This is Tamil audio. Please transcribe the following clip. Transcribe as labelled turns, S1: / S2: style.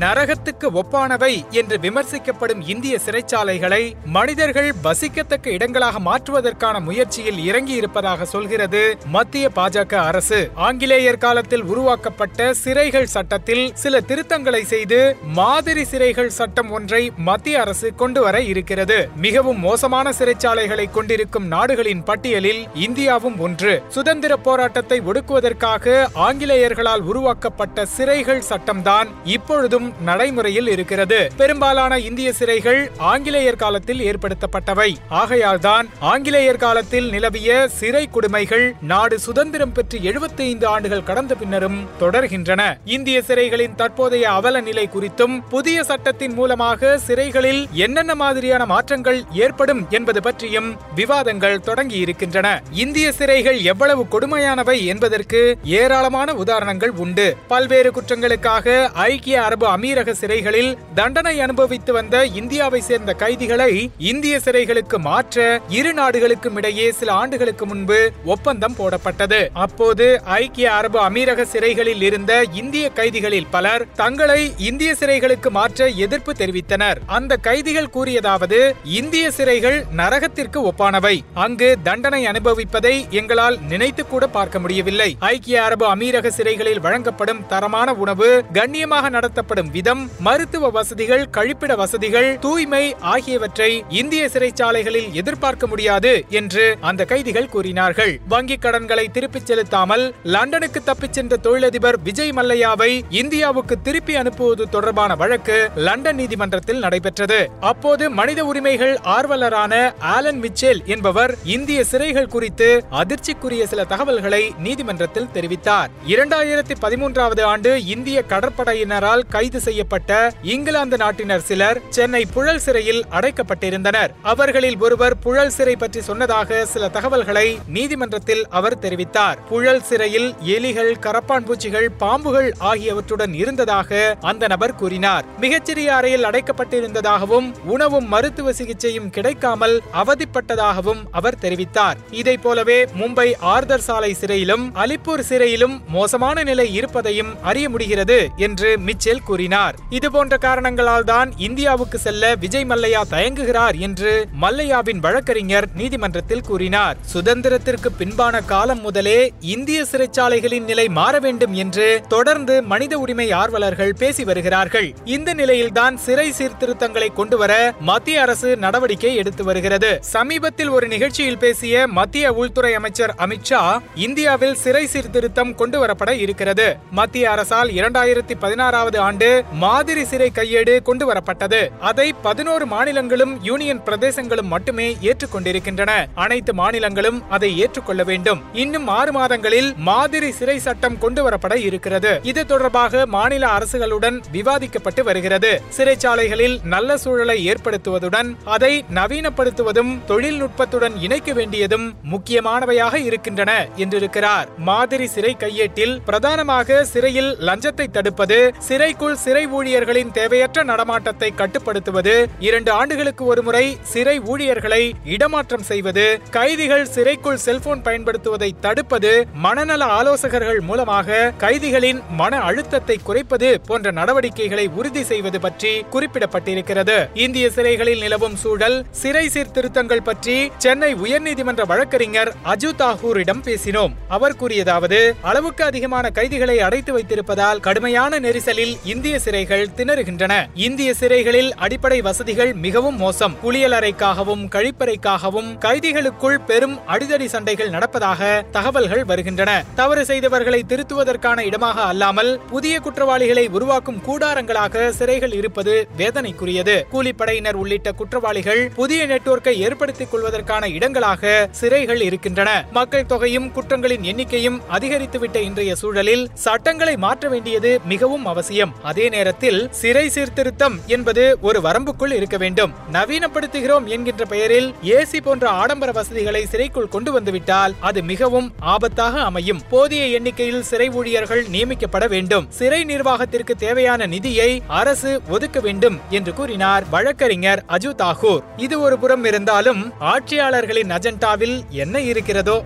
S1: நரகத்துக்கு ஒப்பானவை என்று விமர்சிக்கப்படும் இந்திய சிறைச்சாலைகளை மனிதர்கள் வசிக்கத்தக்க இடங்களாக மாற்றுவதற்கான முயற்சியில் இறங்கியிருப்பதாக சொல்கிறது மத்திய பாஜக அரசு. ஆங்கிலேயர் காலத்தில் உருவாக்கப்பட்ட சிறைகள் சட்டத்தில் சில திருத்தங்களை செய்து மாதிரி சிறைகள் சட்டம் ஒன்றை மத்திய அரசு கொண்டு வர இருக்கிறது. மிகவும் மோசமான சிறைச்சாலைகளை கொண்டிருக்கும் நாடுகளின் பட்டியலில் இந்தியாவும் ஒன்று. சுதந்திர போராட்டத்தை ஒடுக்குவதற்காக ஆங்கிலேயர்களால் உருவாக்கப்பட்ட சிறைகள் சட்டம்தான் இப்பொழுதும் நடைமுறையில் இருக்கிறது. பெரும்பாலான இந்திய சிறைகள் ஆங்கிலேயர் காலத்தில் ஏற்படுத்தப்பட்டவை. ஆகையால்தான் ஆங்கிலேயர் காலத்தில் நிலவிய சிறை கொடுமைகள் நாடு சுதந்திரம் பெற்று 75 ஆண்டுகள் கடந்த பின்னரும் தொடர்கின்றன. இந்திய சிறைகளின் தற்போதைய அவல நிலை குறித்தும் புதிய சட்டத்தின் மூலமாக சிறைகளில் என்னென்ன மாதிரியான மாற்றங்கள் ஏற்படும் என்பது பற்றியும் விவாதங்கள் தொடங்கி இருக்கின்றன இந்திய சிறைகள் எவ்வளவு கொடுமையானவை என்பதற்கு ஏராளமான உதாரணங்கள் உண்டு. பல்வேறு குற்றங்களுக்காக ஐக்கிய அரபு அமீரக சிறைகளில் தண்டனை அனுபவித்து வந்த இந்தியாவை சேர்ந்த கைதிகளை இந்திய சிறைகளுக்கு மாற்ற இரு நாடுகளுக்கும் இடையே சில ஆண்டுகளுக்கு முன்பு ஒப்பந்தம் போடப்பட்டது. அப்போது ஐக்கிய அரபு அமீரக சிறைகளில் இருந்த இந்திய கைதிகளில் பலர் தங்களை இந்திய சிறைகளுக்கு மாற்ற எதிர்ப்பு தெரிவித்தனர். அந்த கைதிகள் கூறியதாவது இந்திய சிறைகள் நரகத்திற்கு ஒப்பானவை. அங்கு தண்டனை அனுபவிப்பதை எங்களால் நினைத்து கூட பார்க்க முடியவில்லை. ஐக்கிய அரபு அமீரக சிறைகளில் வழங்கப்படும் தரமான உணவு கண்ணியமாக நடத்தப்படும் விதம் மருத்துவ வசதிகள் கழிப்பிட வசதிகள் தூய்மை ஆகியவற்றை இந்திய சிறைச்சாலைகளில் எதிர்பார்க்க முடியாது என்று அந்த கைதிகள் கூறினார்கள். வங்கிக் கடன்களை திருப்பிச் செலுத்தாமல் லண்டனுக்கு தப்பிச் சென்ற தொழிலதிபர் விஜய் மல்லையாவை இந்தியாவுக்கு திருப்பி அனுப்புவது தொடர்பான வழக்கு லண்டன் நீதிமன்றத்தில் நடைபெற்றது. அப்போது மனித உரிமைகள் ஆர்வலரான ஆலன் மிச்சேல் என்பவர் இந்திய சிறைகள் குறித்து அதிர்ச்சிக்குரிய சில தகவல்களை நீதிமன்றத்தில் தெரிவித்தார். இரண்டாயிரத்தி பதிமூன்றாவது ஆண்டு இந்திய கடற்படையினரால் கைது செய்யப்பட்ட இங்கிலாந்து நாட்டினர் சிலர் சென்னை புழல் சிறையில் அடைக்கப்பட்டிருந்தனர். அவர்களில் ஒருவர் புழல் சிறை பற்றி சொன்னதாக சில தகவல்களை நீதிமன்றத்தில் அவர் தெரிவித்தார். புழல் சிறையில் எலிகள் கரப்பான் பூச்சிகள் பாம்புகள் ஆகியவற்றுடன் இருந்ததாக அந்த நபர் கூறினார். மிகச்சிறிய அறையில் அடைக்கப்பட்டிருந்ததாகவும் உணவும் மருத்துவ சிகிச்சையும் கிடைக்காமல் அவதிப்பட்டதாகவும் அவர் தெரிவித்தார். இதை போலவே மும்பை ஆர்தர் சாலை சிறையிலும் அலிப்பூர் சிறையிலும் மோசமான நிலை இருப்பதையும் அறிய முடிகிறது என்று மிச்சேல் கூறினார். இதுபோன்ற காரணங்களால் தான் இந்தியாவுக்கு செல்ல விஜய் மல்லையா தயங்குகிறார் என்று மல்லையாவின் வழக்கறிஞர் நீதிமன்றத்தில் கூறினார். சுதந்திரத்திற்கு பின்பான காலம் முதலே இந்திய சிறைச்சாலைகளின் நிலை மாற வேண்டும் என்று தொடர்ந்து மனித உரிமை ஆர்வலர்கள் பேசி வருகிறார்கள். இந்த நிலையில்தான் சிறை சீர்திருத்தங்களை கொண்டுவர மத்திய அரசு நடவடிக்கை எடுத்து வருகிறது. சமீபத்தில் ஒரு நிகழ்ச்சியில் பேசிய மத்திய உள்துறை அமைச்சர் அமித்ஷா இந்தியாவில் சிறை சீர்திருத்தம் கொண்டு வரப்பட இருக்கிறது. மத்திய அரசால் இரண்டாயிரத்தி பதினாறாவது ஆண்டு மாதிரி சிறை கையேடு கொண்டு வரப்பட்டது. அதை பதினோரு மாநிலங்களும் யூனியன் பிரதேசங்களும் மட்டுமே ஏற்றுக்கொண்டிருக்கின்றன. அனைத்து மாநிலங்களும் அதை ஏற்றுக்கொள்ள வேண்டும். இன்னும் ஆறு மாதங்களில் மாதிரி சிறை சட்டம் கொண்டு வரப்பட இருக்கிறது. இது தொடர்பாக மாநில அரசுகளுடன் விவாதிக்கப்பட்டு வருகிறது. சிறைச்சாலைகளில் நல்ல சூழலை ஏற்படுத்துவதுடன் அதை நவீனப்படுத்துவதும் தொழில்நுட்பத்துடன் இணைக்க வேண்டியதும் முக்கியமானவையாக இருக்கின்றன என்றிருக்கிறார். மாதிரி சிறை கையேட்டில் பிரதானமாக சிறையில் லஞ்சத்தை தடுப்பது சிறைக்குள் சிறை ஊழியர்களின் தேவையற்ற நடமாட்டத்தை கட்டுப்படுத்துவது இரண்டு ஆண்டுகளுக்கு ஒருமுறை சிறை ஊழியர்களை இடமாற்றம் செய்வது கைதிகள் சிறைக்குள் செல்போன் பயன்படுத்துவதை தடுப்பது மனநல ஆலோசகர்கள் மூலமாக கைதிகளின் மன அழுத்தத்தை குறைப்பது போன்ற நடவடிக்கைகளை உறுதி செய்வது பற்றி குறிப்பிடப்பட்டிருக்கிறது. இந்திய சிறைகளில் நிலவும் சூழல் சிறை சீர்திருத்தங்கள் பற்றி சென்னை உயர்நீதிமன்ற வழக்கறிஞர் அஜு தாகூரிடம் பேசினோம். அவர் கூறியதாவது அளவுக்கு அதிகமான கைதிகளை அடைத்து வைத்திருப்பதால் கடுமையான நெரிசலில் இந்திய சிறைகள் திணறுகின்றன. இந்திய சிறைகளில் அடிப்படை வசதிகள் மிகவும் மோசம். குளியலறைக்காகவும் கழிப்பறைக்காகவும் கைதிகளுக்குள் பெரும் அடிதடி சண்டைகள் நடப்பதாக தகவல்கள் வருகின்றன. தவறு செய்தவர்களை திருத்துவதற்கான இடமாக அல்லாமல் புதிய குற்றவாளிகளை உருவாக்கும் கூடாரங்களாக சிறைகள் இருப்பது வேதனைக்குரியது. கூலிப்படையினர் உள்ளிட்ட குற்றவாளிகள் புதிய நெட்வொர்க்கை ஏற்படுத்திக் கொள்வதற்கான இடங்களாக சிறைகள் இருக்கின்றன. மக்கள் தொகையும் குற்றங்களின் எண்ணிக்கையும் அதிகரித்துவிட்ட இன்றைய சூழலில் சட்டங்களை மாற்ற வேண்டியது மிகவும் அவசியம். அதே நேரத்தில் சிறை சீர்திருத்தம் என்பது ஒரு வரம்புக்குள் இருக்க வேண்டும். நவீனப்படுத்துகிறோம் என்கின்ற பெயரில் ஏசி போன்ற ஆடம்பர வசதிகளை சிறைக்குள் கொண்டு வந்துவிட்டால் அது மிகவும் ஆபத்தாக அமையும். போதிய எண்ணிக்கையில் சிறை ஊழியர்கள் நியமிக்கப்பட வேண்டும். சிறை நிர்வாகத்திற்கு தேவையான நிதியை அரசு ஒதுக்க வேண்டும் என்று கூறினார் வழக்கறிஞர் அஜு தாகூர். இது ஒரு புறம் இருந்தாலும் ஆட்சியாளர்களின் அஜெண்டாவில் என்ன இருக்கிறதோ